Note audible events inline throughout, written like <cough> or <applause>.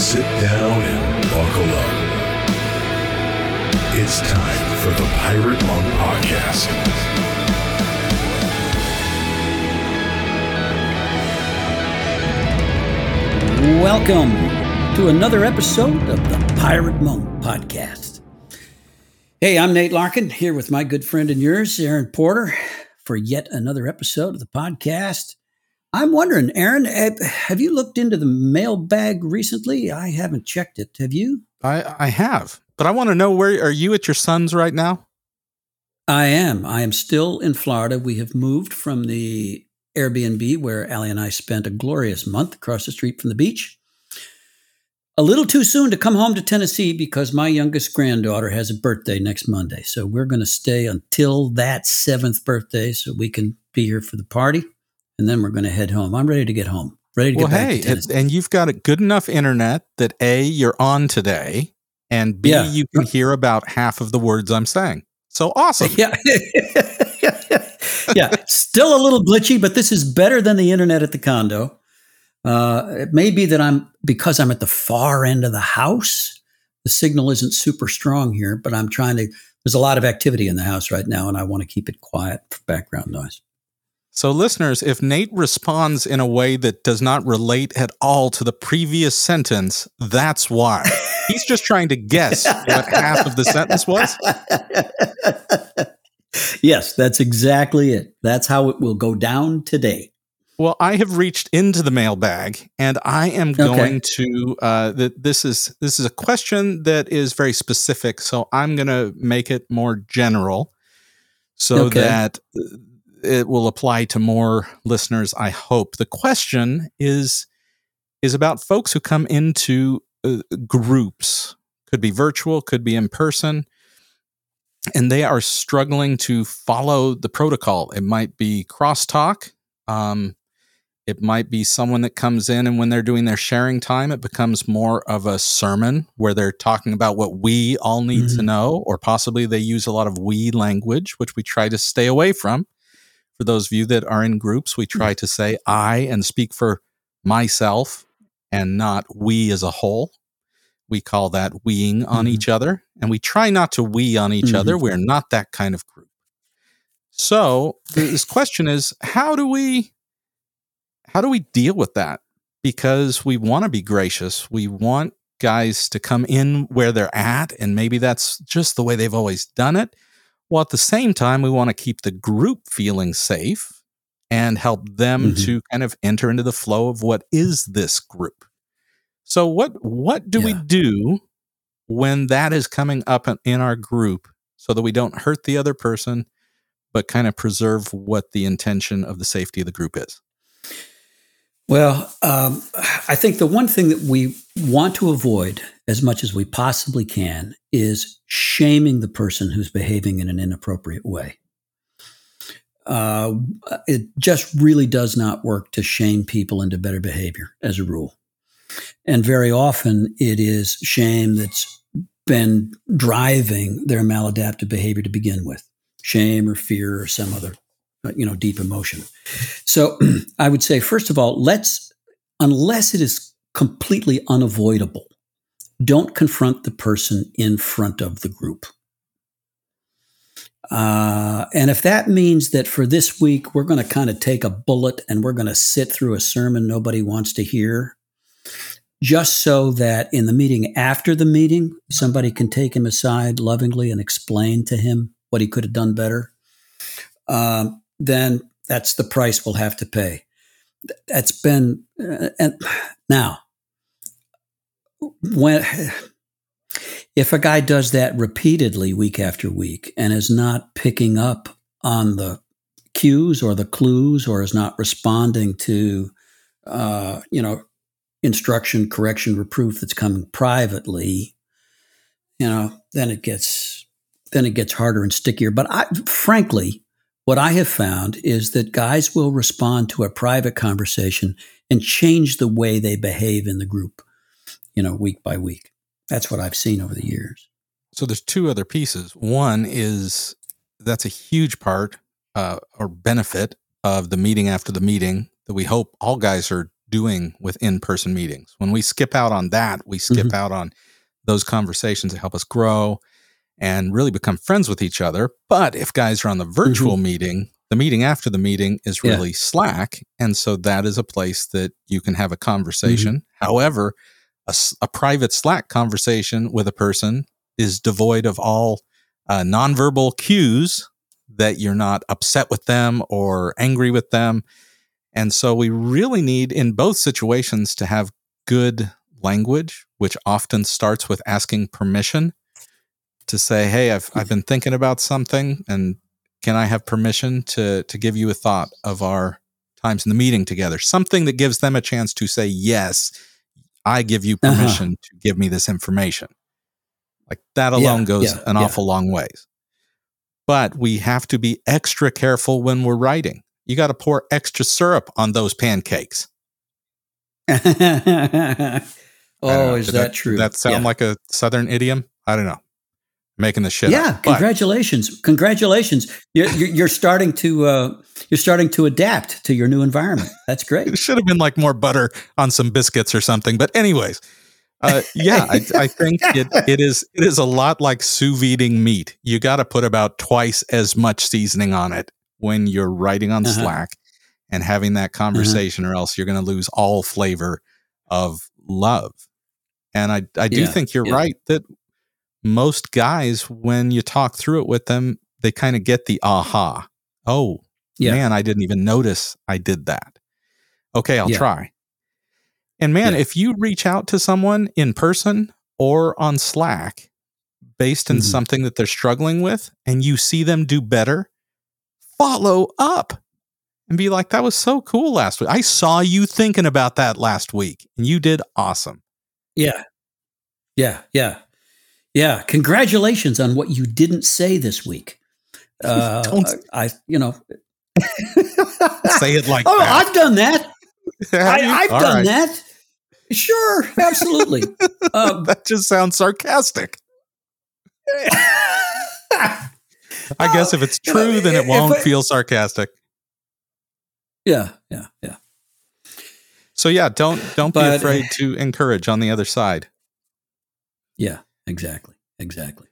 Sit down and buckle up. It's time for the Pirate Monk Podcast. Welcome to another episode of the Pirate Monk Podcast. Hey, I'm Nate Larkin here with my good friend and yours, Aaron Porter, for yet another episode of the podcast. I'm wondering, Aaron, have you looked into the mailbag recently? I haven't checked it. Have you? I, I have, but I want to know where are you at your son's right now? I am. I am still in Florida. We have moved from the Airbnb where Allie and I spent a glorious month across the street from the beach. A little too soon to come home to Tennessee because my youngest granddaughter has a birthday next Monday. So we're going to stay until that seventh birthday so we can be here for the party. And then we're going to head home. I'm ready to get home. Ready to well, get back hey, to Tennessee. and you've got a good enough internet that A, you're on today, and B, Yeah. you can hear about half of the words I'm saying. So awesome. <laughs> Yeah. yeah. Still a little glitchy, but this is better than the internet at the condo. Uh, it may be that I'm, because I'm at the far end of the house, the signal isn't super strong here, but I'm trying to, there's a lot of activity in the house right now, and I want to keep it quiet for background noise. So, listeners, if Nate responds in a way that does not relate at all to the previous sentence, that's why. <laughs> He's just trying to guess what half of the sentence was. yes, that's exactly it. That's how it will go down today. Well, I have reached into the mailbag, and I am Okay. going to. Uh, th- this is this is a question that is very specific, so I'm going to make it more general, so Okay. that it will apply to more listeners. I hope. The question is is about folks who come into uh, groups. Could be virtual, could be in person, and they are struggling to follow the protocol. It might be crosstalk. Um, it might be someone that comes in and when they're doing their sharing time, it becomes more of a sermon where they're talking about what we all need to Mhm. know, or possibly they use a lot of we language, which we try to stay away from. For those of you that are in groups, we try to say I and speak for myself and not we as a whole. We call that weeing on Mhm. each other, and we try not to we on each other. We're not that kind of group. So this question is how do we how do we deal with that? Because we want to be gracious. We want guys to come in where they're at, and maybe that's just the way they've always done it. While at the same time, we want to keep the group feeling safe and help them Mhm. to kind of enter into the flow of what is this group. So what what do we do when that is coming up in our group so that we don't hurt the other person but kind of preserve what the intention of the safety of the group is? Well, um, I think the one thing that we want to avoid as much as we possibly can is shaming the person who's behaving in an inappropriate way. Uh, it just really does not work to shame people into better behavior as a rule. And very often it is shame that's been driving their maladaptive behavior to begin with shame or fear or some other you know deep emotion so <clears throat> I would say, first of all, let's, unless it is completely unavoidable, don't confront the person in front of the group. Uh, and if that means that for this week, we're going to kind of take a bullet and we're going to sit through a sermon nobody wants to hear, just so that in the meeting after the meeting, somebody can take him aside lovingly and explain to him what he could have done better, um, then that's the price we'll have to pay. That's been, uh, and now, when if a guy does that repeatedly week after week and is not picking up on the cues or the clues or is not responding to, uh, you know, instruction, correction, reproof that's coming privately, you know, then it gets then it gets harder and stickier. But I, frankly, what I have found is that guys will respond to a private conversation and change the way they behave in the group, you know, week by week. That's what I've seen over the years. So there's two other pieces. One is that's a huge part uh, or benefit of the meeting after the meeting that we hope all guys are doing with in-person meetings. When we skip out on that, we skip mm-hmm. out on those conversations that help us grow and really become friends with each other. But if guys are on the virtual mm-hmm. meeting, the meeting after the meeting is really yeah. Slack. And so that is a place that you can have a conversation. Mm-hmm. However, a, a, private Slack conversation with a person is devoid of all uh, nonverbal cues that you're not upset with them or angry with them. And so we really need in both situations to have good language, which often starts with asking permission to say, Hey, I've, I've been thinking about something and can I have permission to, to give you a thought of our times in the meeting together? Something that gives them a chance to say, yes, I give you uh-huh. permission uh-huh. to give me this information. Like that alone yeah, goes yeah, an yeah. awful long ways. But we have to be extra careful when we're writing you got to pour extra syrup on those pancakes. <laughs> oh, is that, that, true? that sound like a southern idiom? I don't know. Making the shit. Yeah, up. congratulations, but, congratulations. You're, you're, starting to uh, you're starting to adapt to your new environment. That's great. it <laughs> should have been like more butter on some biscuits or something. But anyways, uh, yeah, I, I, think <laughs> it, it is it is a lot like sous videing meat. You got to put about twice as much seasoning on it when you're writing on uh-huh. Slack and having that uh-huh. conversation, uh-huh. or else you're going to lose all flavor of love. And I, I do yeah, think you're yeah. right that most guys, when you talk through it with them, they kind of get the aha. Oh, yeah. man, I didn't even notice I did that. Okay, I'll try. And man, if you reach out to someone in person or on Slack based in mm-hmm. something that they're struggling with and you see them do better, follow up and be like, that was so cool last week. I saw you thinking about that last week and you did awesome. Yeah. Yeah. Yeah. Yeah. Congratulations on what you didn't say this week. <laughs> Uh, I, you know, <laughs> say it like oh, that. I've done that. <laughs> I, have done right. that. Sure, absolutely. Um, that just sounds sarcastic. I guess if it's true, know, then it won't I, feel sarcastic. Yeah, yeah, yeah. So yeah, don't don't but, be afraid to encourage on the other side. Yeah, exactly, exactly.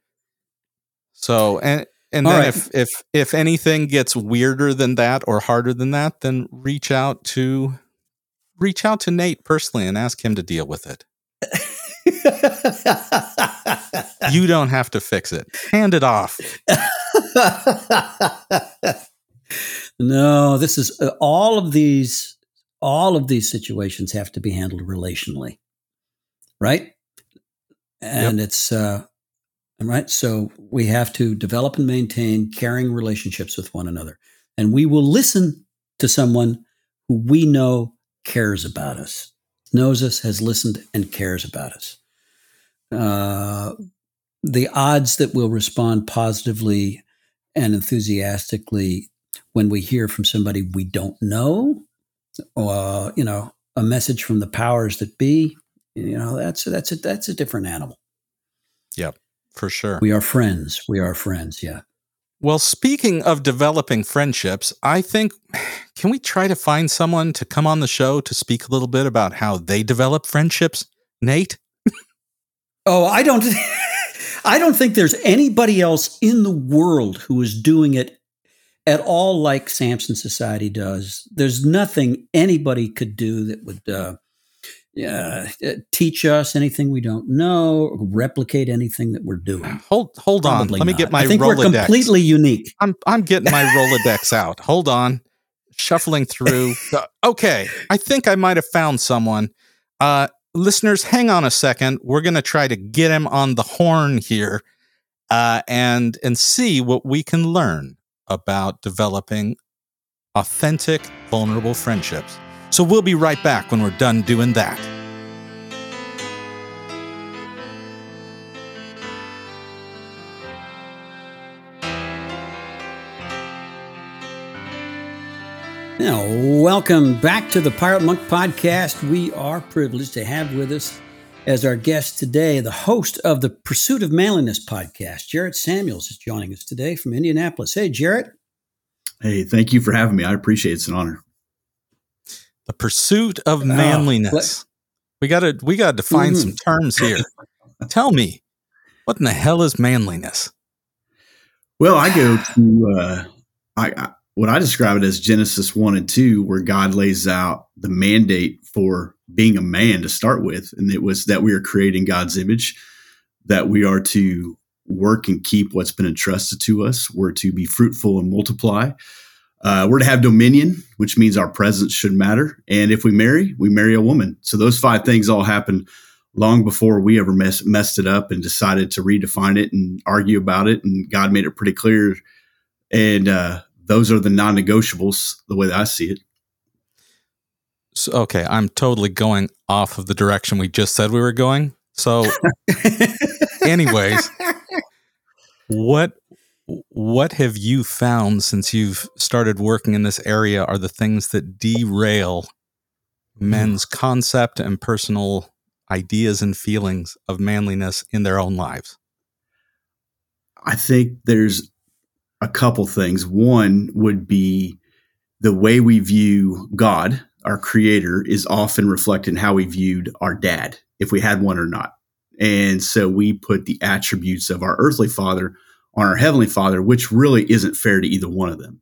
So and and All then right. if if if anything gets weirder than that or harder than that, then reach out to reach out to Nate personally and ask him to deal with it. you don't have to fix it. Hand it off. <laughs> no, this is uh, all of these all of these situations have to be handled relationally. Right? And yep. it's uh right so we have to develop and maintain caring relationships with one another. And we will listen to someone who we know cares about us, knows us, has listened and cares about us. Uh, the odds that we'll respond positively and enthusiastically when we hear from somebody we don't know, or you know, a message from the powers that be, you know, that's that's a that's a different animal. Yep, for sure. We are friends. We are friends. Yeah. Well, speaking of developing friendships, I think <sighs> can we try to find someone to come on the show to speak a little bit about how they develop friendships? Nate? <laughs> oh, I don't <laughs> I don't think there's anybody else in the world who is doing it at all like Samson Society does. There's nothing anybody could do that would uh, uh, teach us anything we don't know, replicate anything that we're doing. Hold, hold on. Let me get my I think Rolodex. We're completely unique. I'm, I'm getting my Rolodex <laughs> out. Hold on, shuffling through. okay, I think I might have found someone. Uh, listeners, hang on a second. We're going to try to get him on the horn here uh, and and see what we can learn about developing authentic, vulnerable friendships. So we'll be right back when we're done doing that. Now, welcome back to the Pirate Monk Podcast. We are privileged to have with us as our guest today the host of the Pursuit of Manliness podcast. Jarrett Samuels is joining us today from Indianapolis. Hey, Jarrett. Hey, thank you for having me. I appreciate it. It's an honor. The pursuit of manliness. we gotta we gotta define Mhm. some terms here. <laughs> Tell me, what in the hell is manliness? Well, I go to uh, I, I what I describe it as Genesis one and two, where God lays out the mandate for being a man to start with, and it was that we are creating God's image, that we are to work and keep what's been entrusted to us. We're to be fruitful and multiply. Uh, we're to have dominion, which means our presence should matter. And if we marry, we marry a woman. So those five things all happened long before we ever mess, messed it up and decided to redefine it and argue about it. And God made it pretty clear. And uh, those are the non negotiables, the way that I see it. So, okay, I'm totally going off of the direction we just said we were going. So, <laughs> anyways, what what have you found since you've started working in this area are the things that derail mm-hmm. men's concept and personal ideas and feelings of manliness in their own lives? I think there's a couple things. One would be the way we view God, our creator, is often reflected in how we viewed our dad, if we had one or not. And so we put the attributes of our earthly father on our heavenly father, which really isn't fair to either one of them.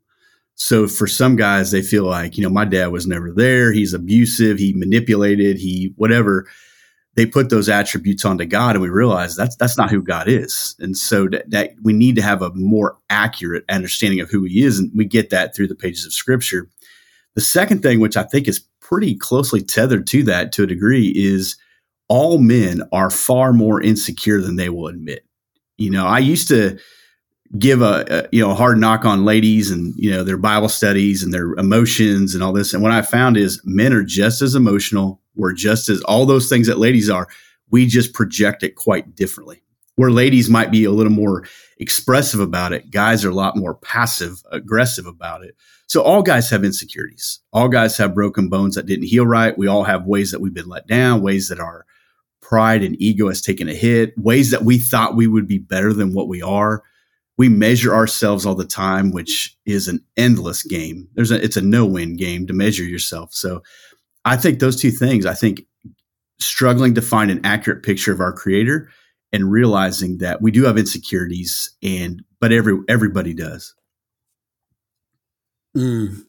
So for some guys, they feel like, you know, my dad was never there. He's abusive. He manipulated. He whatever. They put those attributes onto God, and we realize that's that's not who God is. And so that, that we need to have a more accurate understanding of who He is, and we get that through the pages of Scripture. The second thing, which I think is pretty closely tethered to that to a degree, is all men are far more insecure than they will admit. You know, I used to give a, a, you know a hard knock on ladies and you know their bible studies and their emotions and all this. And what i found is men are just as emotional. We're just as all those things that ladies are we just project it quite differently. Where ladies might be a little more expressive about it guys are a lot more passive aggressive about it. So all guys have insecurities. All guys have broken bones that didn't heal right. We all have ways that we've been let down ways that our pride and ego has taken a hit ways that we thought we would be better than what we are we measure ourselves all the time, which is an endless game. There's a it's a no-win game to measure yourself. So I think those two things, I think struggling to find an accurate picture of our creator and realizing that we do have insecurities and but every everybody does. Mm.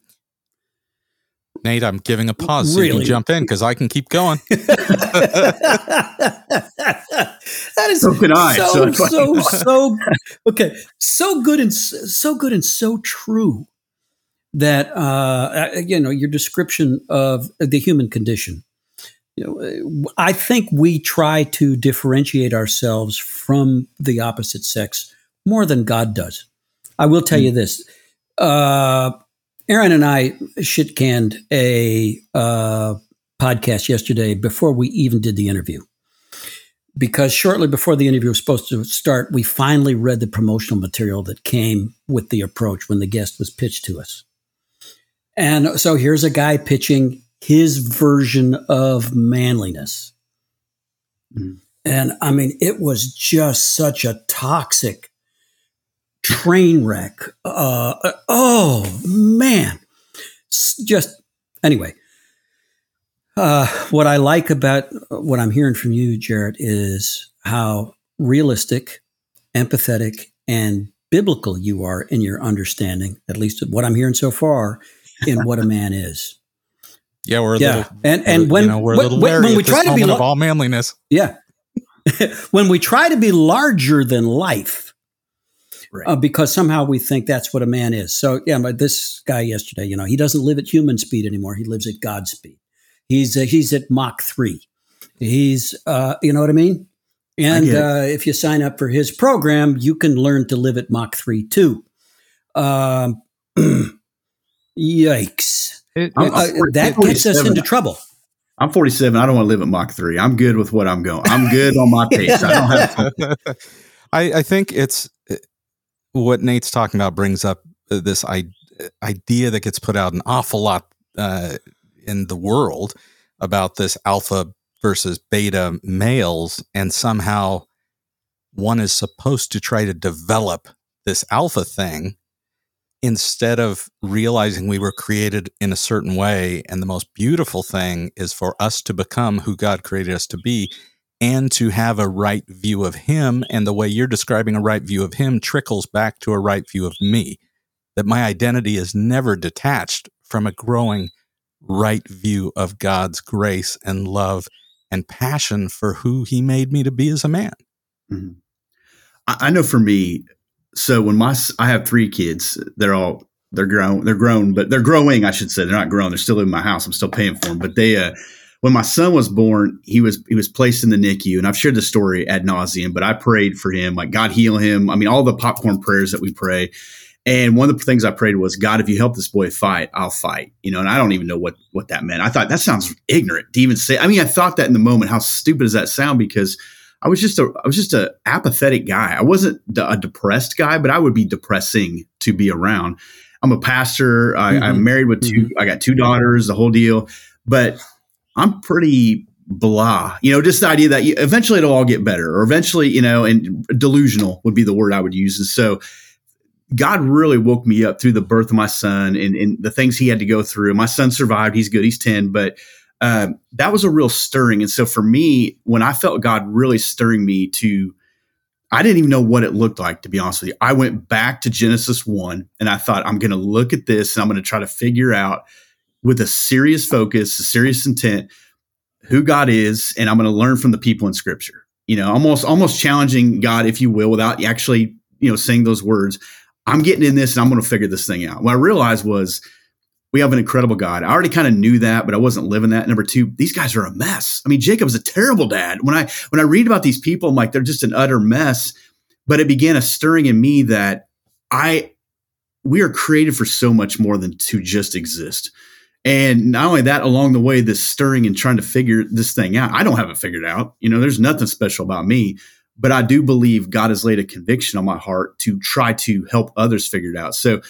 Nate, I'm giving a pause so you can jump in because I can keep going. <laughs> <laughs> <laughs> that is So can I. So So- so so okay. So good and so good and so true that uh, uh, you know your description of the human condition. You know, I think we try to differentiate ourselves from the opposite sex more than God does. I will tell you this. Uh, Aaron and I shit canned a uh, podcast yesterday before we even did the interview. Because shortly before the interview was supposed to start, we finally read the promotional material that came with the approach when the guest was pitched to us. And so here's a guy pitching his version of manliness. Mhm. And I mean, it was just such a toxic train wreck. Uh, uh, oh man, just anyway. Uh, what I like about what I'm hearing from you, Jarrett, is how realistic, empathetic, and biblical you are in your understanding, at least what I'm hearing so far, in <laughs> what a man is. Yeah, we're a Yeah, little, and and when you know, we're a little when, wary when we try to be moment of la- all manliness. yeah, <laughs> when we try to be larger than life, Right. uh, because somehow we think that's what a man is. So yeah, but this guy yesterday, you know, he doesn't live at human speed anymore. He lives at God speed. He's uh, he's at Mach three. He's uh, you know what I mean. And get it. uh, if you sign up for his program, you can learn to live at Mach three too. Um, <clears throat> yikes! It- Uh, that gets us into trouble. I'm 47. I don't want to live at Mach 3. I'm good with what I'm going. I'm good on my <laughs> pace. I don't have <laughs> I, I think it's uh, what Nate's talking about brings up uh, this I, idea that gets put out an awful lot uh, in the world about this alpha versus beta males, and somehow one is supposed to try to develop this alpha thing instead of realizing we were created in a certain way. And the most beautiful thing is for us to become who God created us to be and to have a right view of him. And the way you're describing a right view of him trickles back to a right view of me that my identity is never detached from a growing right view of God's grace and love and passion for who he made me to be as a man. Mm-hmm. I, I know for me, so when my I have three kids, they're all they're grown, they're grown, but they're growing. I should say they're not grown. They're still in my house. I'm still paying for them. But they, uh, when my son was born, he was he was placed in the NICU, and I've shared the story ad nauseum. But I prayed for him, like God heal him. I mean, all the popcorn prayers that we pray. And one of the things I prayed was, God, if you help this boy fight, I'll fight. You know, and I don't even know what what that meant. I thought that sounds ignorant to even say. I mean, I thought that in the moment. How stupid does that sound? Because I was just a I was just a apathetic guy. I wasn't a depressed guy, but I would be depressing to be around. I'm a pastor. I, am mm-hmm. married with 2 mm-hmm. I got two daughters, the whole deal. But I'm pretty blah. You know, just the idea that you, eventually it'll all get better, or eventually, you know, and delusional would be the word I would use. And so, God really woke me up through the birth of my son and, and the things he had to go through. My son survived; he's good, he's ten, but uh, that was a real stirring. And so for me, when I felt God really stirring me to, I didn't even know what it looked like, to be honest with you. I went back to Genesis 1 and I thought, I'm going to look at this and I'm going to try to figure out with a serious focus, a serious intent, who God is. And I'm going to learn from the people in scripture, you know, almost, almost challenging God, if you will, without actually, you know, saying those words. I'm getting in this and I'm going to figure this thing out. What I realized was, we have an incredible God. I already kind of knew that, but I wasn't living that. Number two, these guys are a mess. I mean, Jacob's a terrible dad. When I when I read about these people, I'm like, they're just an utter mess. But it began a stirring in me that I we are created for so much more than to just exist. And not only that, along the way, this stirring and trying to figure this thing out. I don't have it figured out. You know, there's nothing special about me, but I do believe God has laid a conviction on my heart to try to help others figure it out. So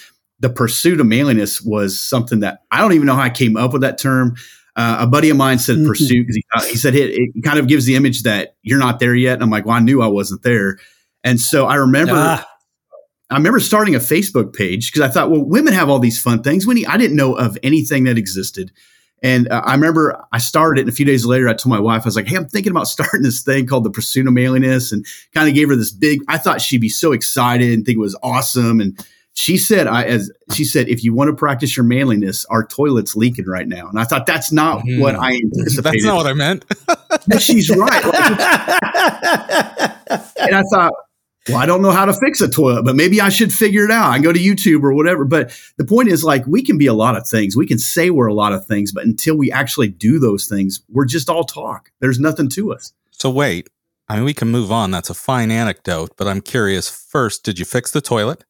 the pursuit of manliness was something that I don't even know how I came up with that term. Uh, a buddy of mine said mm-hmm. pursuit because he, uh, he, said it, it, kind of gives the image that you're not there yet. And I'm like, well, I knew I wasn't there. And so I remember, ah. I remember starting a Facebook page because I thought, well, women have all these fun things. When I didn't know of anything that existed. And uh, I remember I started it, and a few days later, I told my wife, I was like, "Hey, I'm thinking about <laughs> starting this thing called the Pursuit of Manliness," and kind of gave her this big. I thought she'd be so excited and think it was awesome, and she said I as she said if you want to practice your manliness our toilet's leaking right now and I thought that's not mm. what I anticipated <laughs> that's not what I meant but she's right <laughs> and I thought well I don't know how to fix a toilet but maybe I should figure it out. I go to YouTube or whatever. But the point is like we can be a lot of things. We can say we're a lot of things but until we actually do those things we're just all talk. There's nothing to us. So wait I mean we can move on. That's a fine anecdote but I'm curious first did you fix the toilet?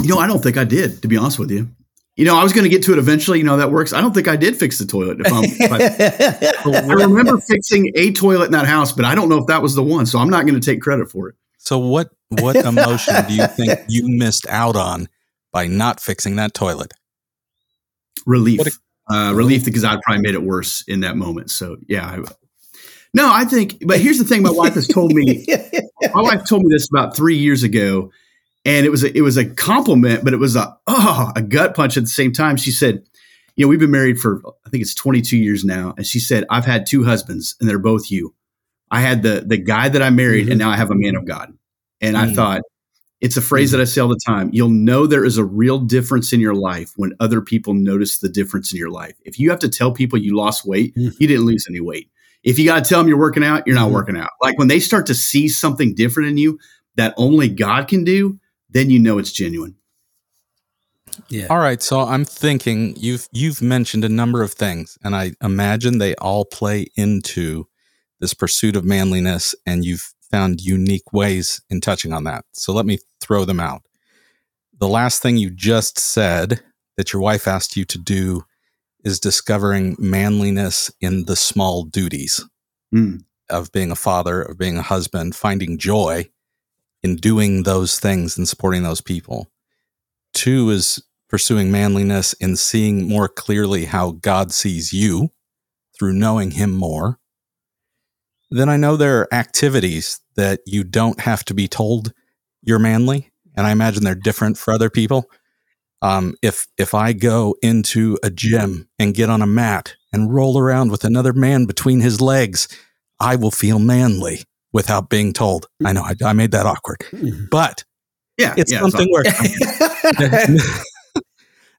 You know, I don't think I did, to be honest with you. You know, I was going to get to it eventually. You know, that works. I don't think I did fix the toilet. If, I'm, if I, <laughs> I remember fixing a toilet in that house, but I don't know if that was the one. So I'm not going to take credit for it. So what what <laughs> emotion do you think you missed out on by not fixing that toilet? Relief. A, uh, relief because I probably made it worse in that moment. So yeah. I, no, I think. But here's the thing: my wife has told me. <laughs> my wife told me this about three years ago and it was a, it was a compliment, but it was a oh a gut punch at the same time. She said, "You know, we've been married for I think it's 22 years now," and she said, "I've had two husbands, and they're both you. I had the the guy that I married, mm-hmm. and now I have a man of God." And mm-hmm. I thought it's a phrase mm-hmm. that I say all the time. You'll know there is a real difference in your life when other people notice the difference in your life. If you have to tell people you lost weight, mm-hmm. you didn't lose any weight. If you got to tell them you're working out, you're not mm-hmm. working out. Like when they start to see something different in you that only God can do, then you know it's genuine. Yeah. All right. So I'm thinking you've you've mentioned a number of things, and I imagine they all play into this pursuit of manliness, and you've found unique ways in touching on that. So let me throw them out. The last thing you just said that your wife asked you to do is discovering manliness in the small duties mm. of being a father, of being a husband, finding joy in doing those things and supporting those people. Two is pursuing manliness in seeing more clearly how God sees you through knowing Him more. Then I know there are activities that you don't have to be told you're manly. and I imagine they're different for other people. Um, if if I go into a gym and get on a mat and roll around with another man between his legs, I will feel manly without being told. I know I, I made that awkward, Mm-hmm. but Yeah, it's yeah, something where <laughs>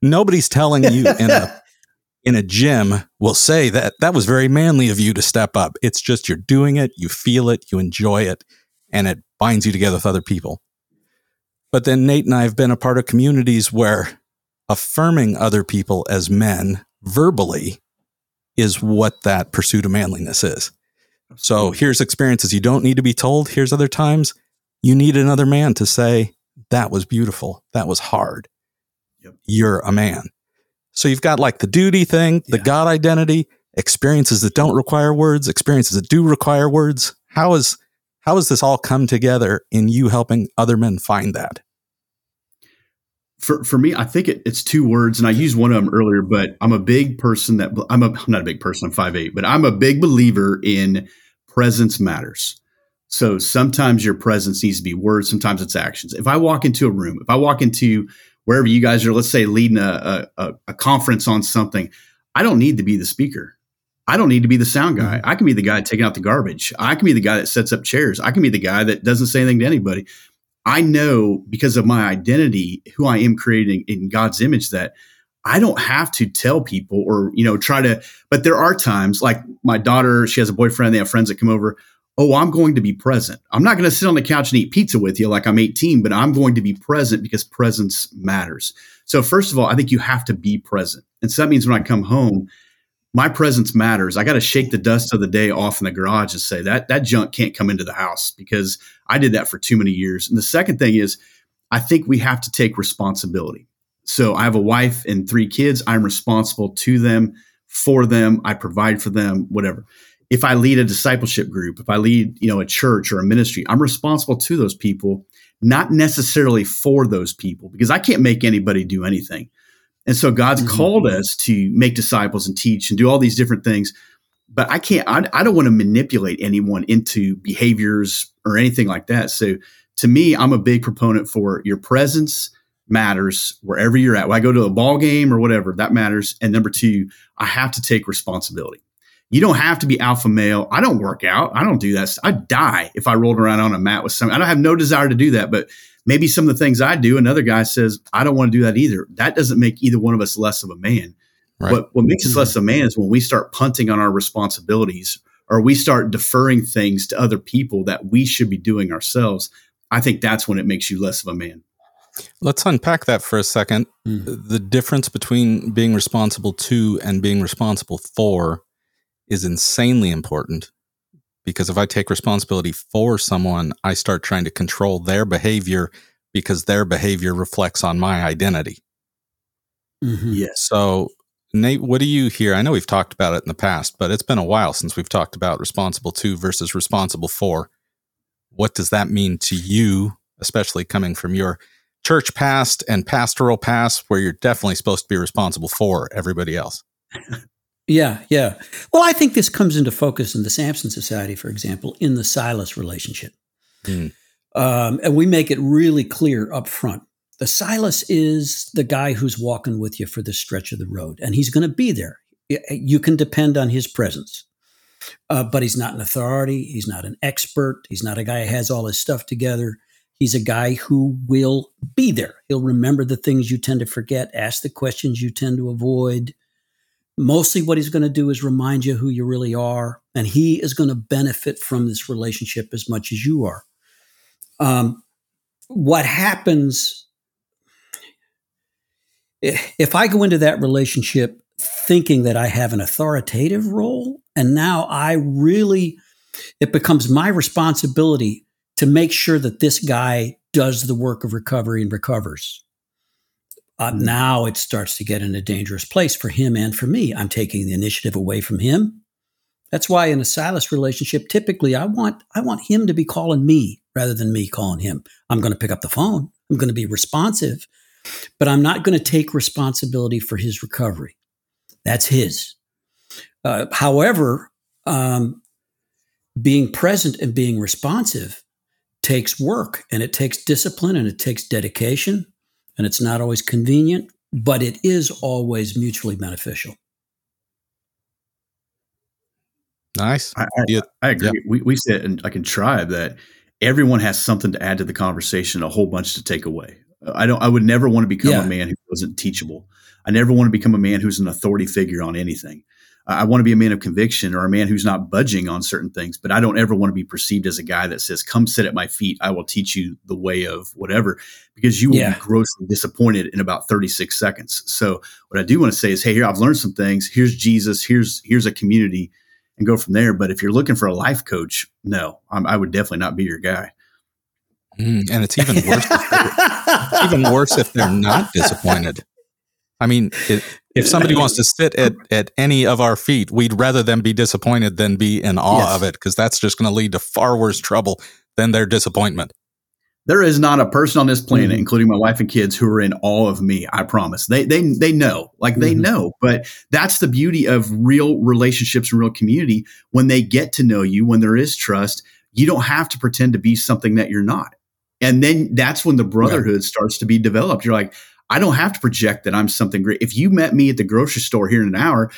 nobody's telling you in a <laughs> in a gym will say that that was very manly of you to step up. It's just you're doing it, you feel it, you enjoy it, and it binds you together with other people. But then Nate and I have been a part of communities where affirming other people as men verbally is what that pursuit of manliness is. So here's experiences you don't need to be told. Here's other times you need another man to say, that was beautiful. That was hard. Yep. You're a man. So you've got like the duty thing, the Yeah. God identity, experiences that don't require words, experiences that do require words. How is how has this all come together in you helping other men find that? for for me, I think it, it's two words, and I used one of them earlier. But I'm a big person that I'm a I'm not a big person. I'm five eight, but I'm a big believer in presence matters. So sometimes your presence needs to be words, sometimes it's actions. If I walk into a room, if I walk into wherever you guys are, let's say leading a a, a conference on something, I don't need to be the speaker. I don't need to be the sound guy. Mm-hmm. I can be the guy taking out the garbage. I can be the guy that sets up chairs. I can be the guy that doesn't say anything to anybody. I know because of my identity, who I am creating in God's image, that I don't have to tell people or, you know, try to, but there are times like my daughter, she has a boyfriend, they have friends that come over. Oh, I'm going to be present. I'm not going to sit on the couch and eat pizza with you like I'm 18, but I'm going to be present because presence matters. So, first of all, I think you have to be present. And so that means when I come home, my presence matters. I got to shake the dust of the day off in the garage and say that that junk can't come into the house because I did that for too many years. And the second thing is, I think we have to take responsibility. So I have a wife and three kids. I'm responsible to them, for them. I provide for them, whatever. If I lead a discipleship group, if I lead, you know, a church or a ministry, I'm responsible to those people, not necessarily for those people, because I can't make anybody do anything. And so God's Mhm. called us to make disciples and teach and do all these different things. But I can't, I, I don't want to manipulate anyone into behaviors or anything like that. So to me, I'm a big proponent for your presence matters wherever you're at. When I go to a ball game or whatever, that matters. And number two, I have to take responsibility. You don't have to be alpha male. I don't work out. I don't do that. I'd die if I rolled around on a mat with someone. I don't have no desire to do that, but maybe some of the things I do, another guy says, I don't want to do that either. That doesn't make either one of us less of a man. Right. What, what makes us less of a man is when we start punting on our responsibilities or we start deferring things to other people that we should be doing ourselves. I think that's when it makes you less of a man. Let's unpack that for a second. Mm. The difference between being responsible to and being responsible for is insanely important because if I take responsibility for someone, I start trying to control their behavior because their behavior reflects on my identity. Mhm. Yes. So, Nate, what do you hear? I know we've talked about it in the past, but it's been a while since we've talked about responsible to versus responsible for. What does that mean to you, especially coming from your church past and pastoral past, where you're definitely supposed to be responsible for everybody else? Yeah, yeah. Well, I think this comes into focus in the Samson Society, for example, in the Silas relationship. Hmm. Um, and we make it really clear up front. The Silas is the guy who's walking with you for the stretch of the road, and he's going to be there. You can depend on his presence. Uh, but he's not an authority. He's not an expert. He's not a guy who has all his stuff together. He's a guy who will be there. He'll remember the things you tend to forget, ask the questions you tend to avoid mostly what he's going to do is remind you who you really are and he is going to benefit from this relationship as much as you are um, what happens if i go into that relationship thinking that i have an authoritative role and now i really it becomes my responsibility to make sure that this guy does the work of recovery and recovers uh, now it starts to get in a dangerous place for him and for me. I'm taking the initiative away from him. That's why in a Silas relationship, typically I want I want him to be calling me rather than me calling him. I'm going to pick up the phone. I'm going to be responsive, but I'm not going to take responsibility for his recovery. That's his. Uh, however, um, being present and being responsive takes work and it takes discipline and it takes dedication and it's not always convenient, but it is always mutually beneficial. Nice. I, I, Yeah. I agree. Yeah. We, we said and I in Tribe that everyone has something to add to the conversation, a whole bunch to take away. I don't. I would never want to become Yeah. a man who wasn't teachable. I never want to become a man who's an authority figure on anything. I want to be a man of conviction or a man who's not budging on certain things. But I don't ever want to be perceived as a guy that says, "Come sit at my feet. I will teach you the way of whatever," because you will Yeah. be grossly disappointed in about thirty six seconds. So what I do want to say is, "Hey, here I've learned some things. Here's Jesus. Here's here's a community." and go from there. But if you're looking for a life coach, no, I'm, I would definitely not be your guy. Mm, and it's even worse. even worse if they're not disappointed. I mean, it, if somebody wants to <laughs> sit at, at any of our feet, we'd rather them be disappointed than be in awe Yes. of it because that's just going to lead to far worse trouble than their disappointment. There is not a person on this planet, Mhm. including my wife and kids, who are in awe of me. I promise. They they they know, like they Mhm. know. But that's the beauty of real relationships and real community. When they get to know you, when there is trust, you don't have to pretend to be something that you're not. And then that's when the brotherhood starts to be developed. You're like, I don't have to project that I'm something great. If you met me at the grocery store here in an hour,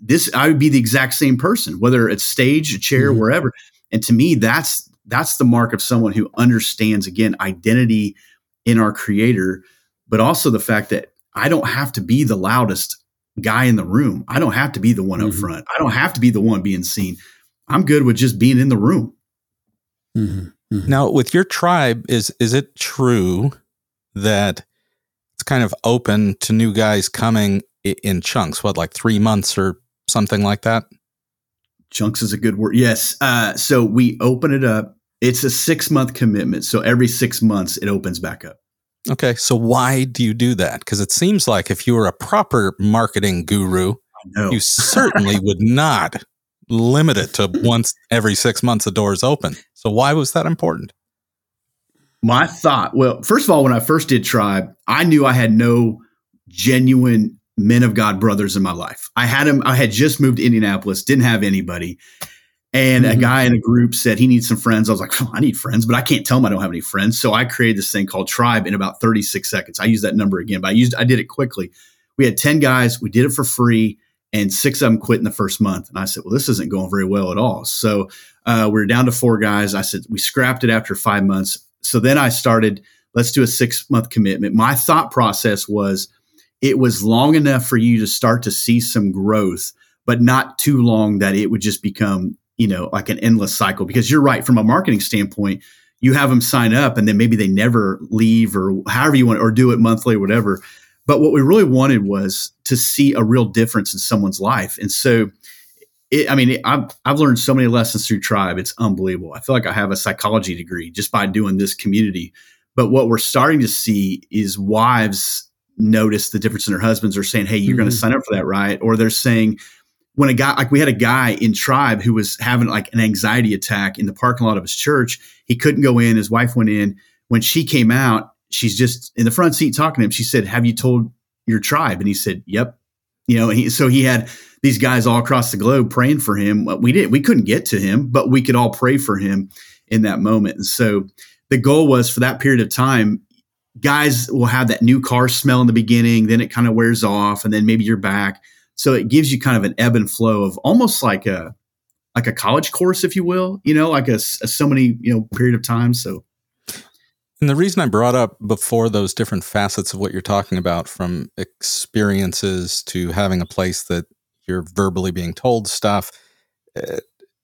this I would be the exact same person, whether it's stage, a chair, Mhm. wherever. And to me, that's that's the mark of someone who understands again identity in our creator, but also the fact that I don't have to be the loudest guy in the room. I don't have to be the one up Mhm. front. I don't have to be the one being seen. I'm good with just being in the room. Mhm. Mhm. Now, with your tribe, is is it true that it's kind of open to new guys coming in chunks? What, like three months or something like that? Chunks is a good word. Yes. Uh, so we open it up. It's a six month commitment. So every six months it opens back up. Okay, so why do you do that? Because it seems like if you were a proper marketing guru, you certainly would not limit it to <laughs> once every six months the door is open. So why was that important? My thought, well, first of all, when I first did Tribe, I knew I had no genuine men of God brothers in my life. I had him, I had just moved to Indianapolis, didn't have anybody. And a Mhm. guy in a group said he needs some friends. I was like, "Oh, I need friends, but I can't tell him I don't have any friends. So I created this thing called Tribe in about 36 seconds. I used that number again, but I used I did it quickly. We had 10 guys, we did it for free, and six of them quit in the first month. And I said, Well, this isn't going very well at all. So uh, we are down to four guys. I said, We scrapped it after five months. So then I started, let's do a six month commitment. My thought process was it was long enough for you to start to see some growth, but not too long that it would just become, you know, like an endless cycle. Because you're right, from a marketing standpoint, you have them sign up and then maybe they never leave or however you want, or do it monthly or whatever. But what we really wanted was to see a real difference in someone's life. And so, it, I mean, it, I've, I've learned so many lessons through Tribe. It's unbelievable. I feel like I have a psychology degree just by doing this community. But what we're starting to see is wives notice the difference in their husbands are saying, Hey, you're going to mm-hmm. sign up for that, right? Or they're saying, when a guy, like we had a guy in Tribe who was having like an anxiety attack in the parking lot of his church. He couldn't go in. His wife went in. When she came out, she's just in the front seat talking to him. She said, Have you told your tribe? And he said, Yep. You know, he, so he had these guys all across the globe praying for him. We didn't, we couldn't get to him, but we could all pray for him in that moment. And so the goal was for that period of time, guys will have that new car smell in the beginning, then it kind of wears off, and then maybe you're back. So it gives you kind of an ebb and flow of almost like a like a college course, if you will, you know, like a so many you know period of time. So And the reason I brought up before those different facets of what you're talking about, from experiences to having a place that you're verbally being told stuff, uh,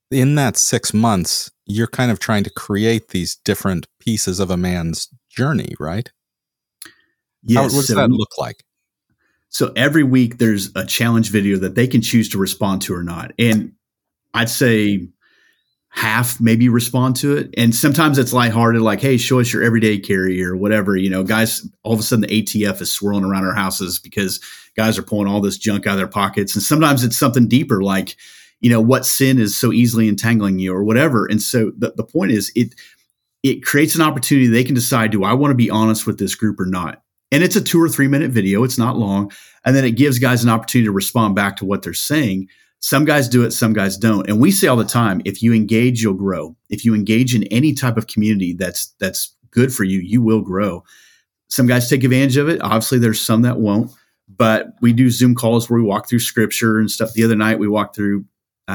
in that six months, you're kind of trying to create these different pieces of a man's journey, right? How, yes, what does so, that look like? so every week there's a challenge video that they can choose to respond to or not, and I'd say half maybe respond to it. And sometimes it's lighthearted, like, hey, show us your everyday carry or whatever. You know, guys, all of a sudden the ATF is swirling around our houses because guys are pulling all this junk out of their pockets. And sometimes it's something deeper, like, you know, what sin is so easily entangling you or whatever. And so the, the point is it it creates an opportunity they can decide, do I want to be honest with this group or not? And it's a two or three minute video, it's not long. And then it gives guys an opportunity to respond back to what they're saying. Some guys do it, some guys don't. And we say all the time, if you engage, you'll grow. If you engage in any type of community that's that's good for you, you will grow. Some guys take advantage of it. Obviously, there's some that won't. But we do Zoom calls where we walk through scripture and stuff. The other night we walked through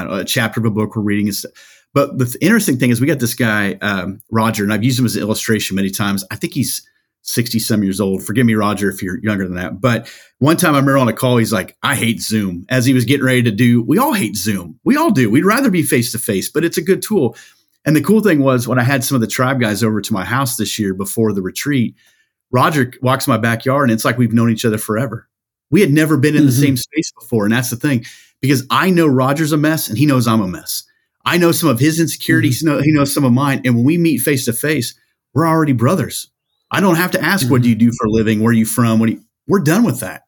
know, a chapter of a book we're reading and stuff. But the th- interesting thing is we got this guy, um, Roger, and I've used him as an illustration many times. I think he's 60 some years old. Forgive me, Roger, if you're younger than that. But one time I remember on a call, he's like, I hate Zoom. As he was getting ready to do, we all hate Zoom. We all do. We'd rather be face to face, but it's a good tool. And the cool thing was when I had some of the tribe guys over to my house this year before the retreat, Roger walks my backyard and it's like we've known each other forever. We had never been in mm-hmm. the same space before. And that's the thing, because I know Roger's a mess and he knows I'm a mess. I know some of his insecurities, mm-hmm. he knows some of mine. And when we meet face to face, we're already brothers. I don't have to ask, mm-hmm. what do you do for a living? Where are you from? What you, we're done with that.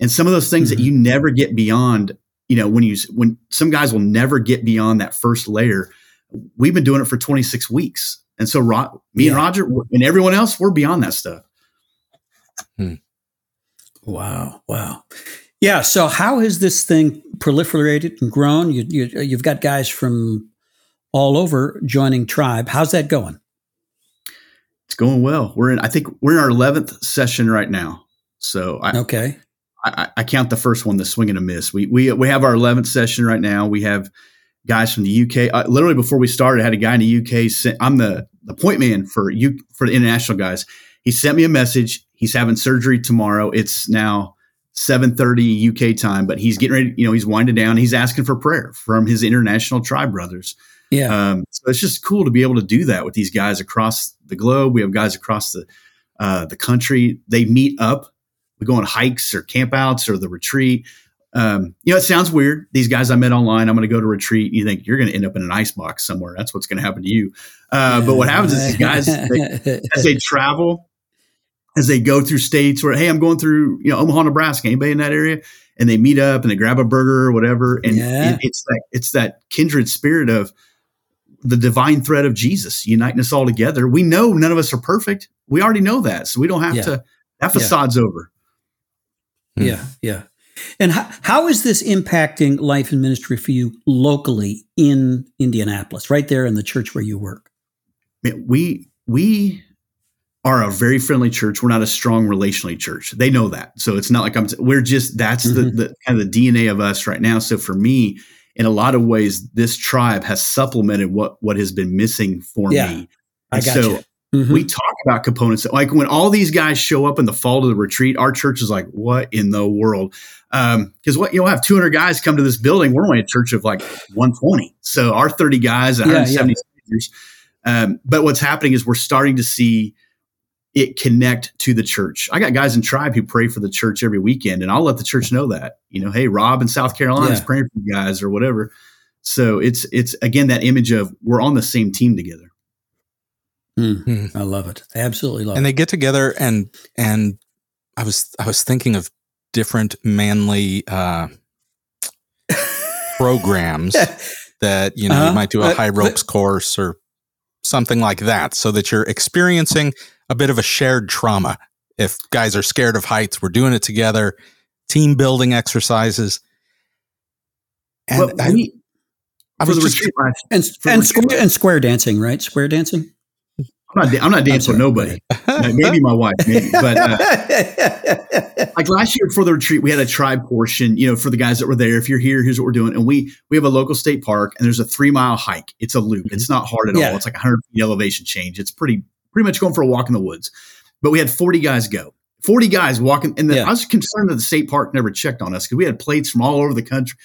And some of those things that mm-hmm. you never get beyond, you know, when you, when some guys will never get beyond that first layer. We've been doing it for 26 weeks. And so Ro- me yeah. and Roger and everyone else, we're beyond that stuff. Hmm. Wow. Wow. Yeah. So how has this thing proliferated and grown? You, you, you've got guys from all over joining Tribe. How's that going? It's going well. We're in. I think we're in our eleventh session right now. So I, okay. I, I, count the first one the swing and a miss. We we we have our eleventh session right now. We have guys from the UK. Uh, literally before we started, I had a guy in the UK. Sent, I'm the the point man for you for the international guys. He sent me a message. He's having surgery tomorrow. It's now 7:30 UK time, but he's getting ready. You know, he's winding down. He's asking for prayer from his international tribe brothers. Yeah. Um, so it's just cool to be able to do that with these guys across the globe. We have guys across the uh, the country. They meet up. We go on hikes or campouts or the retreat. Um, you know, it sounds weird. These guys I met online, I'm going to go to retreat. You think you're going to end up in an ice box somewhere. That's what's going to happen to you. Uh, but what happens is these guys, they, as they travel, as they go through states where, hey, I'm going through, you know, Omaha, Nebraska, anybody in that area? And they meet up and they grab a burger or whatever. And yeah. it, it's that, it's that kindred spirit of the divine thread of Jesus uniting us all together. We know none of us are perfect. We already know that. So we don't have yeah. to, that facade's yeah. over. Yeah. Yeah. And how, how is this impacting life and ministry for you locally in Indianapolis, right there in the church where you work? We, we, are a very friendly church. We're not a strong relationally church. They know that. So it's not like I'm, we're just, that's mm-hmm. the, the kind of the DNA of us right now. So for me, in a lot of ways, this tribe has supplemented what, what has been missing for yeah, me. I got so you. Mm-hmm. we talk about components like when all these guys show up in the fall to the retreat, our church is like, what in the world? Um, cause what you'll have 200 guys come to this building. We're only a church of like 120. So our 30 guys, 170 yeah, yeah. Um, but what's happening is we're starting to see, it connect to the church. I got guys in tribe who pray for the church every weekend, and I'll let the church know that. You know, hey, Rob in South Carolina is praying for you guys or whatever. So it's it's again that image of we're on the same team together. Mm, I love it. I absolutely love and it. And they get together and and I was I was thinking of different manly uh, programs <laughs> that you know uh-huh. you might do a high ropes course or something like that so that you're experiencing a bit of a shared trauma. If guys are scared of heights, we're doing it together. Team building exercises. And well, I, we, I was just, and, and, square, and square dancing, right? Square dancing. I'm not. I'm not dancing with nobody. <laughs> maybe my wife, maybe. But uh, <laughs> like last year for the retreat, we had a tribe portion. You know, for the guys that were there. If you're here, here's what we're doing. And we we have a local state park, and there's a three mile hike. It's a loop. It's not hard at yeah. all. It's like 100 feet elevation change. It's pretty pretty much going for a walk in the woods. But we had 40 guys go. 40 guys walking. And the, yeah. I was concerned that the state park never checked on us because we had plates from all over the country.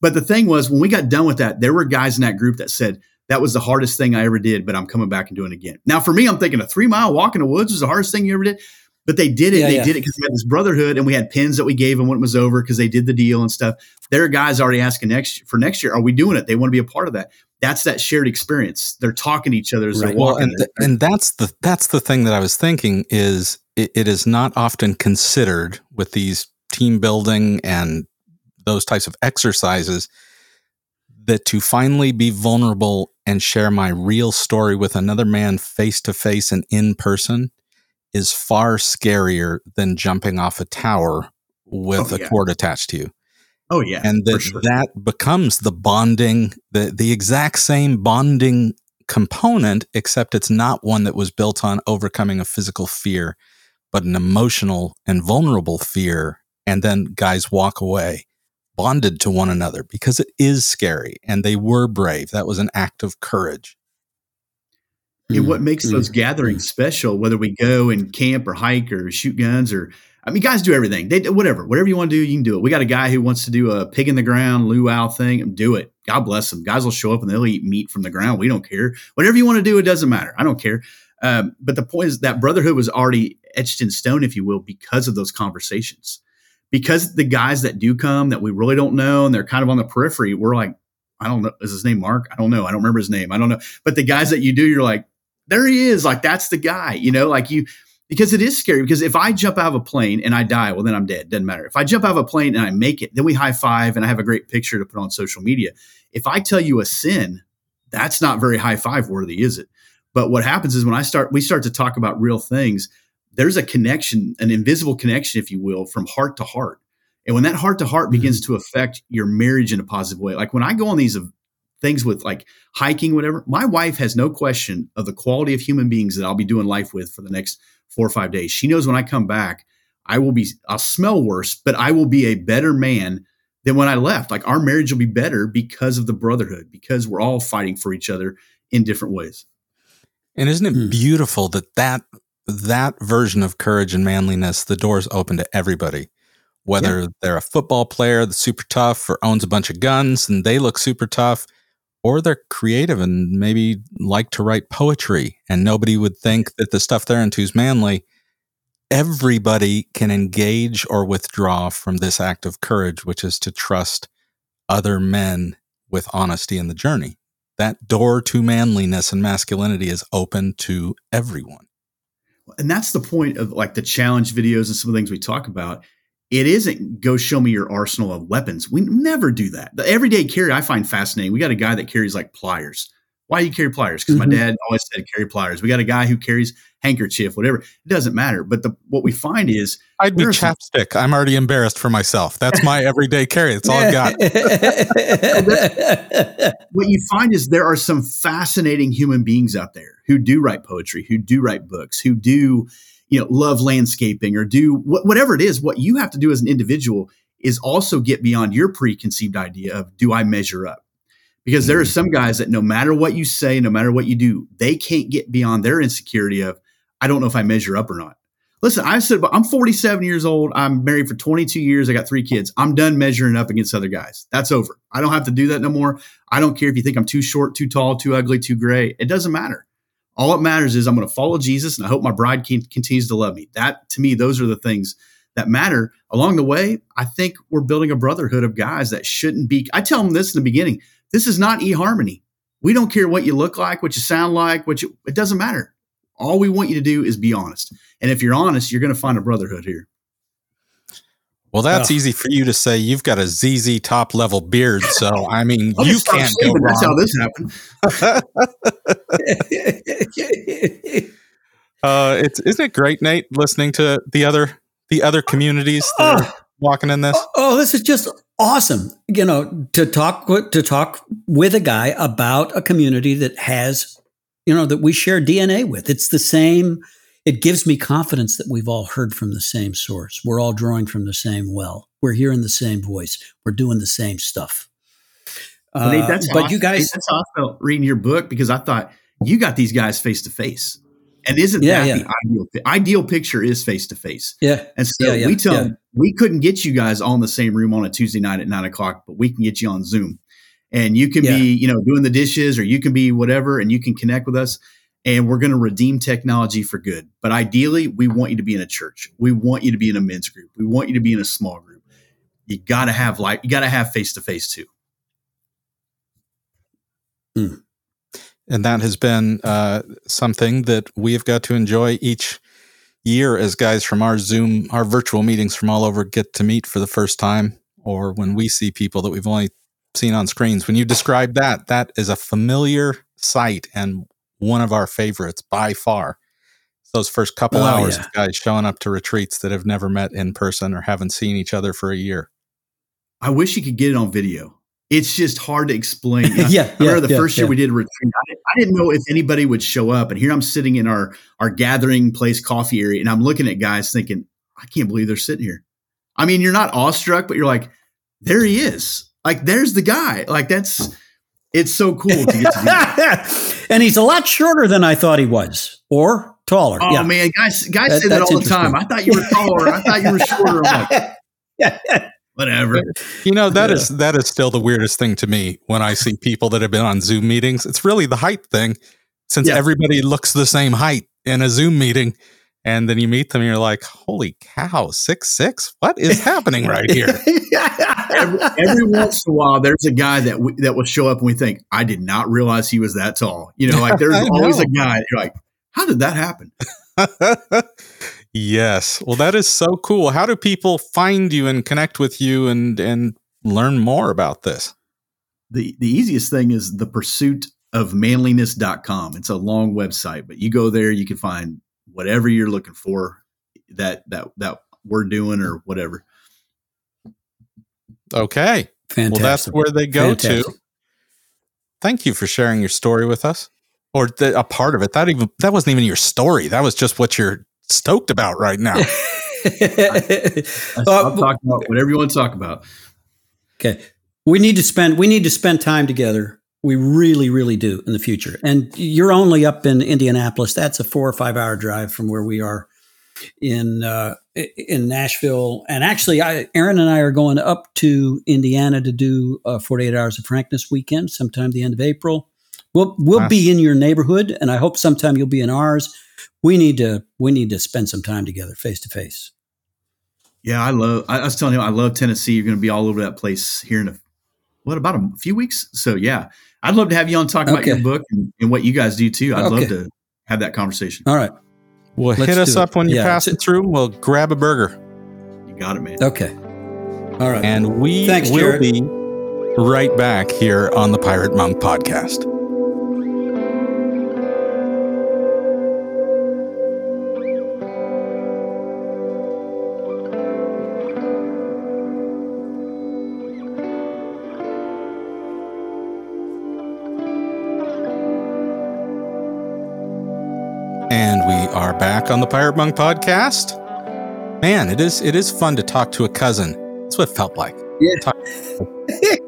But the thing was, when we got done with that, there were guys in that group that said, that was the hardest thing I ever did, but I'm coming back and doing it again. Now, for me, I'm thinking a three mile walk in the woods was the hardest thing you ever did. But they did it. Yeah, they yeah. did it because we had this brotherhood and we had pins that we gave them when it was over because they did the deal and stuff. There are guys already asking next for next year, are we doing it? They want to be a part of that that's that shared experience. They're talking to each other as right. they're walking. Well, and, th- and that's the that's the thing that I was thinking is it, it is not often considered with these team building and those types of exercises that to finally be vulnerable and share my real story with another man face to face and in person is far scarier than jumping off a tower with oh, a cord attached to you. Oh yeah, and that sure. that becomes the bonding, the the exact same bonding component, except it's not one that was built on overcoming a physical fear, but an emotional and vulnerable fear. And then guys walk away bonded to one another because it is scary and they were brave. That was an act of courage. And what makes Mm, those mm, gatherings special, whether we go and camp or hike or shoot guns or I mean, guys do everything. They do whatever, whatever you want to do, you can do it. We got a guy who wants to do a pig in the ground luau thing. Do it. God bless them. Guys will show up and they'll eat meat from the ground. We don't care. Whatever you want to do, it doesn't matter. I don't care. Um, but the point is that brotherhood was already etched in stone, if you will, because of those conversations. Because the guys that do come that we really don't know and they're kind of on the periphery, we're like, I don't know. Is his name Mark? I don't know. I don't remember his name. I don't know. But the guys that you do, you're like, there he is. Like that's the guy. You know, like you because it is scary. Because if I jump out of a plane and I die, well, then I'm dead. Doesn't matter. If I jump out of a plane and I make it, then we high five and I have a great picture to put on social media. If I tell you a sin, that's not very high five worthy, is it? But what happens is when I start, we start to talk about real things. There's a connection, an invisible connection, if you will, from heart to heart. And when that heart to heart mm-hmm. begins to affect your marriage in a positive way, like when I go on these things with like hiking, whatever, my wife has no question of the quality of human beings that I'll be doing life with for the next four or five days. She knows when I come back, I will be, I'll smell worse, but I will be a better man than when I left. Like our marriage will be better because of the brotherhood, because we're all fighting for each other in different ways. And isn't it Hmm. beautiful that that that version of courage and manliness, the doors open to everybody, whether they're a football player that's super tough or owns a bunch of guns and they look super tough, or they're creative and maybe like to write poetry and nobody would think that the stuff they're into is manly. Everybody can engage or withdraw from this act of courage, which is to trust other men with honesty in the journey that door to manliness and masculinity is open to everyone. And that's the point of like the challenge videos and some of the things we talk about. It isn't go show me your arsenal of weapons. We never do that. The everyday carry I find fascinating. We got a guy that carries like pliers. Why do you carry pliers? Because Mhm. my dad always said carry pliers. We got a guy who carries handkerchief, whatever. It doesn't matter. But the what we find is I'd be There are some- chapstick. I'm already embarrassed for myself. That's my everyday carry. That's all I've got. <laughs> what you find is there are some fascinating human beings out there who do write poetry, who do write books, who do, you know, love landscaping or do wh- whatever it is. What you have to do as an individual is also get beyond your preconceived idea of do I measure up? Because there are mm-hmm. some guys that no matter what you say, no matter what you do, they can't get beyond their insecurity of I don't know if I measure up or not. Listen, I said, I'm 47 years old. I'm married for 22 years. I got three kids. I'm done measuring up against other guys. That's over. I don't have to do that no more. I don't care if you think I'm too short, too tall, too ugly, too gray. It doesn't matter. All it matters is I'm going to follow Jesus and I hope my bride can, continues to love me. That to me, those are the things that matter. Along the way, I think we're building a brotherhood of guys that shouldn't be. I tell them this in the beginning. This is not eHarmony. We don't care what you look like, what you sound like, what you, it doesn't matter. All we want you to do is be honest. And if you're honest, you're going to find a brotherhood here. Well, that's Ugh. easy for you to say. You've got a ZZ top level beard. So, I mean, you can't go shaving. That's how wrong. this happened. <laughs> Uh, it's, isn't it great, Nate, listening to the other, the other communities that are Oh. walking in this? Oh, this is just awesome. You know, to talk to talk with a guy about a community that has, you know, that we share DNA with. It's the same. It gives me confidence that we've all heard from the same source. We're all drawing from the same well. We're hearing the same voice. We're doing the same stuff. Uh, that's how but I- you guys, that's how I felt reading your book because I thought you got these guys face to face. And isn't Yeah, that yeah. the ideal ideal picture is face to face? yeah, And so Yeah, we tell them we couldn't get you guys on the same room on a Tuesday night at nine o'clock, but we can get you on Zoom. And you can be, you know, doing the dishes or you can be whatever and you can connect with us. And we're going to redeem technology for good. But ideally, we want you to be in a church. We want you to be in a men's group. We want you to be in a small group. You got to have like, you got to have face to face too. and that has been uh, something that we have got to enjoy each year as guys from our Zoom, our virtual meetings from all over get to meet for the first time, or when we see people that we've only seen on screens. When you describe that, that is a familiar sight and one of our favorites by far. Those first couple Oh, hours yeah. of guys showing up to retreats that have never met in person or haven't seen each other for a year. I wish you could get it on video. It's just hard to explain. <laughs> yeah, I yeah, remember the yeah, first year we did a retreat. I didn't, I didn't know if anybody would show up, and here I'm sitting in our our gathering place coffee area, and I'm looking at guys thinking, I can't believe they're sitting here. I mean, you're not awestruck, but you're like, there he is. Like, there's the guy. Like, that's it's so cool to get to do that. <laughs> and he's a lot shorter than I thought he was, or taller. Oh yeah. man, guys, guys That- say that all the time. I thought you were taller. I thought you were shorter. I'm like, <laughs> whatever. You know that Yeah. is that is still the weirdest thing to me when I see people that have been on Zoom meetings. It's really the height thing, since Yeah. everybody looks the same height in a Zoom meeting, and then you meet them, and you're like, "Holy cow, six six! What is happening right here?" <laughs> every, <laughs> every once in a while, there's a guy that we, that will show up and we think, I did not realize he was that tall. You know, like there's <laughs> always know. a guy. You're like, how did that happen? <laughs> yes. Well, that is so cool. How do people find you and connect with you and and learn more about this? The the easiest thing is the pursuit of manliness.com. It's a long website, but you go there, you can find whatever you're looking for that that that we're doing or whatever. Okay. Fantastic. Well, that's where they go Fantastic. to. Thank you for sharing your story with us, or the, a part of it. That even that wasn't even your story. That was just what you're stoked about right now. <laughs> I Uh, will talk about whatever you want to talk about. Okay. We need to spend we need to spend time together. We really, really do in the future. And you're only up in Indianapolis. That's a four or five hour drive from where we are in uh, in Nashville. And actually, I, Aaron and I are going up to Indiana to do uh, 48 Hours of Frankness weekend, sometime the end of April. We'll we'll Nice. be in your neighborhood, and I hope sometime you'll be in ours. We need to we need to spend some time together, face to face. Yeah, I love. I, I was telling you, I love Tennessee. You're going to be all over that place here in a what about a few weeks? So yeah, I'd love to have you on talk about your book and, and what you guys do too. I'd love to have that conversation. All right. Well, Let's hit us do it. up when you're Yeah, passing it's- through. We'll grab a burger, You got it, man. Okay. All right. and we Thanks, will Jarrett. be right back here on the Pirate Monk podcast. Back on the Pirate Monk podcast. Man, it is it is fun to talk to a cousin. That's what it felt like.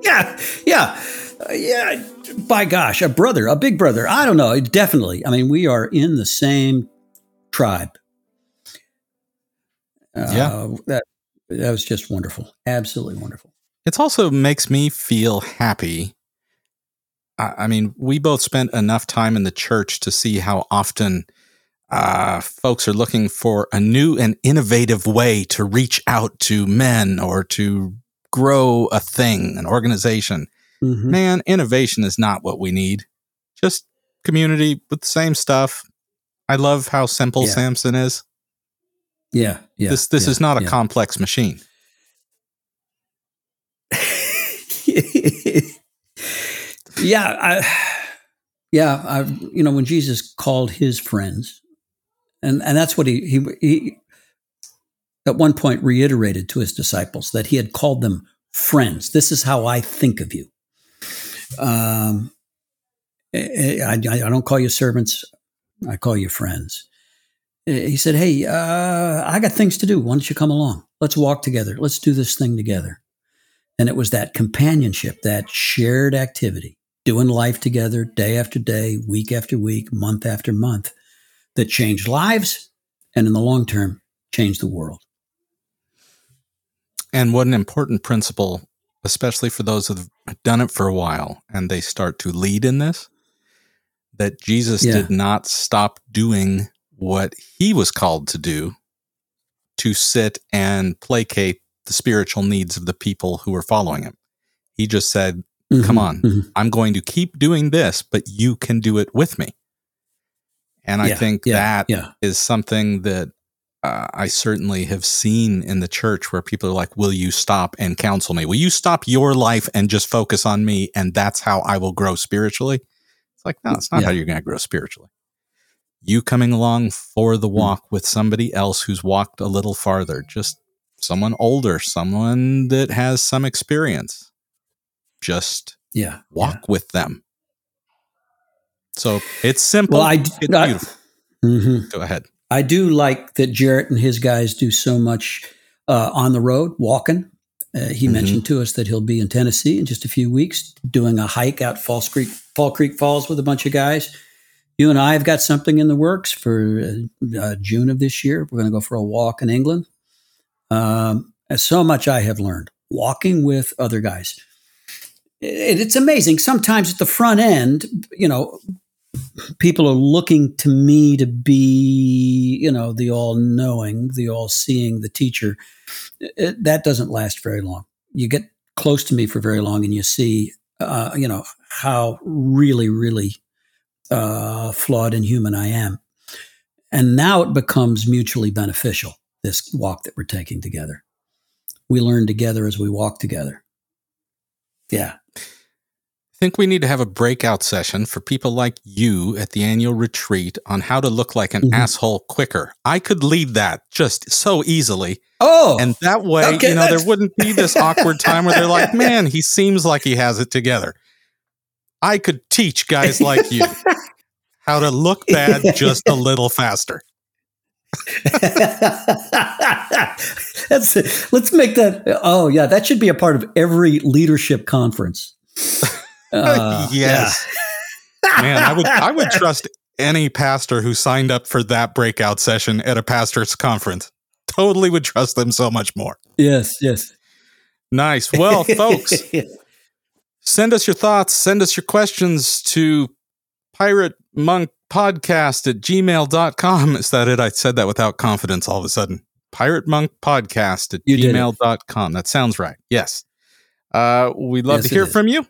yeah, <laughs> yeah, Uh, yeah. By gosh, a brother, a big brother. I don't know. Definitely. I mean, we are in the same tribe. Uh, Yeah. that that was just wonderful. Absolutely wonderful. It also makes me feel happy. I, I mean, we both spent enough time in the church to see how often uh, folks are looking for a new and innovative way to reach out to men or to grow a thing, an organization. Mhm. Man, innovation is not what we need. Just community with the same stuff. I love how simple Yeah. Samson is. Yeah, yeah. this this yeah, is not a yeah. complex machine. <laughs> yeah, I, <sighs> yeah. I, you know, when Jesus called his friends, and and that's what he he he at one point reiterated to his disciples that he had called them friends. This is how I think of you. Um, I, I, I don't call you servants. I call you friends. He said, "Hey, uh, I got things to do. Why don't you come along? Let's walk together. Let's do this thing together." And it was that companionship, that shared activity, doing life together day after day, week after week, month after month, that changed lives and in the long term changed the world. And what an important principle, especially for those that have done it for a while and they start to lead in this, that Jesus Yeah. did not stop doing what he was called to do to sit and placate the spiritual needs of the people who were following him. He just said, Come Mhm, on. mhm. I'm going to keep doing this, but you can do it with me. And I Yeah, think yeah, that yeah. is something that uh, I certainly have seen in the church where people are like, Will you stop and counsel me? Will you stop your life and just focus on me? And that's how I will grow spiritually? It's like, no, it's not how you're going to grow spiritually. You coming along for the walk with somebody else who's walked a little farther, just someone older, someone that has some experience. Just Yeah. walk with them. So it's simple. Well, I, it's I- beautiful. Mhm. Go ahead. I do like that Jarrett and his guys do so much uh, on the road, walking. Uh, he Mhm. mentioned to us that he'll be in Tennessee in just a few weeks doing a hike out Falls Creek, Fall Creek Falls with a bunch of guys. You and I have got something in the works for uh, uh, June of this year. We're going to go for a walk in England. Um, so much I have learned walking with other guys. It, it's amazing. Sometimes at the front end, you know, people are looking to me to be, you know, the all knowing, the all seeing, the teacher. It- that doesn't last very long. You get close to me for very long and you see, uh, you know, how really, really uh, flawed and human I am. And now it becomes mutually beneficial, this walk that we're taking together. We learn together as we walk together. Yeah. I think we need to have a breakout session for people like you at the annual retreat on how to look like an Mhm. asshole quicker. I could lead that just so easily. Oh, And that way, Okay, you know, that's- there <laughs> wouldn't be this awkward time where they're like, man, he seems like he has it together. I could teach guys like you <laughs> how to look bad just a little faster. <laughs> That's it. Let's make that. Oh, yeah. That should be a part of every leadership conference. Uh, <laughs> yes. Man, I would I would trust any pastor who signed up for that breakout session at a pastor's conference. Totally would trust them so much more. Yes, yes. Nice. Well, <laughs> folks, send us your thoughts, send us your questions to pirate monk podcast at gmail.com. Is that it? I said that without confidence all of a sudden. Pirate monk podcast at You gmail.com. That sounds right. Yes. Uh, we'd love Yes, to hear from you.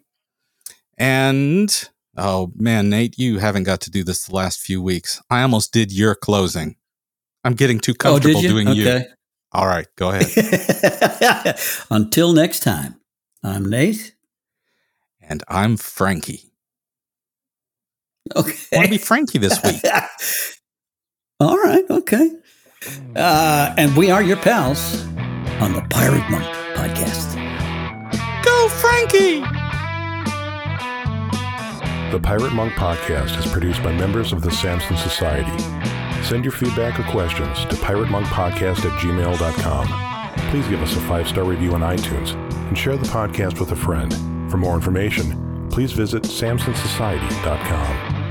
And oh man, Nate, you haven't got to do this the last few weeks. I almost did your closing. I'm getting too oh, comfortable did you? doing you. All right, go ahead. <laughs> Until next time, I'm Nate. and I'm Frankie. Okay. I want to be Frankie this week. <laughs> All right. Okay. Uh, and we are your pals on the Pirate Monk podcast. Go, Frankie! The Pirate Monk Podcast is produced by members of the Samson Society. Send your feedback or questions to piratemonkpodcast at gmail.com. Please give us a five star review on iTunes and share the podcast with a friend. For more information, please visit samsonsociety.com.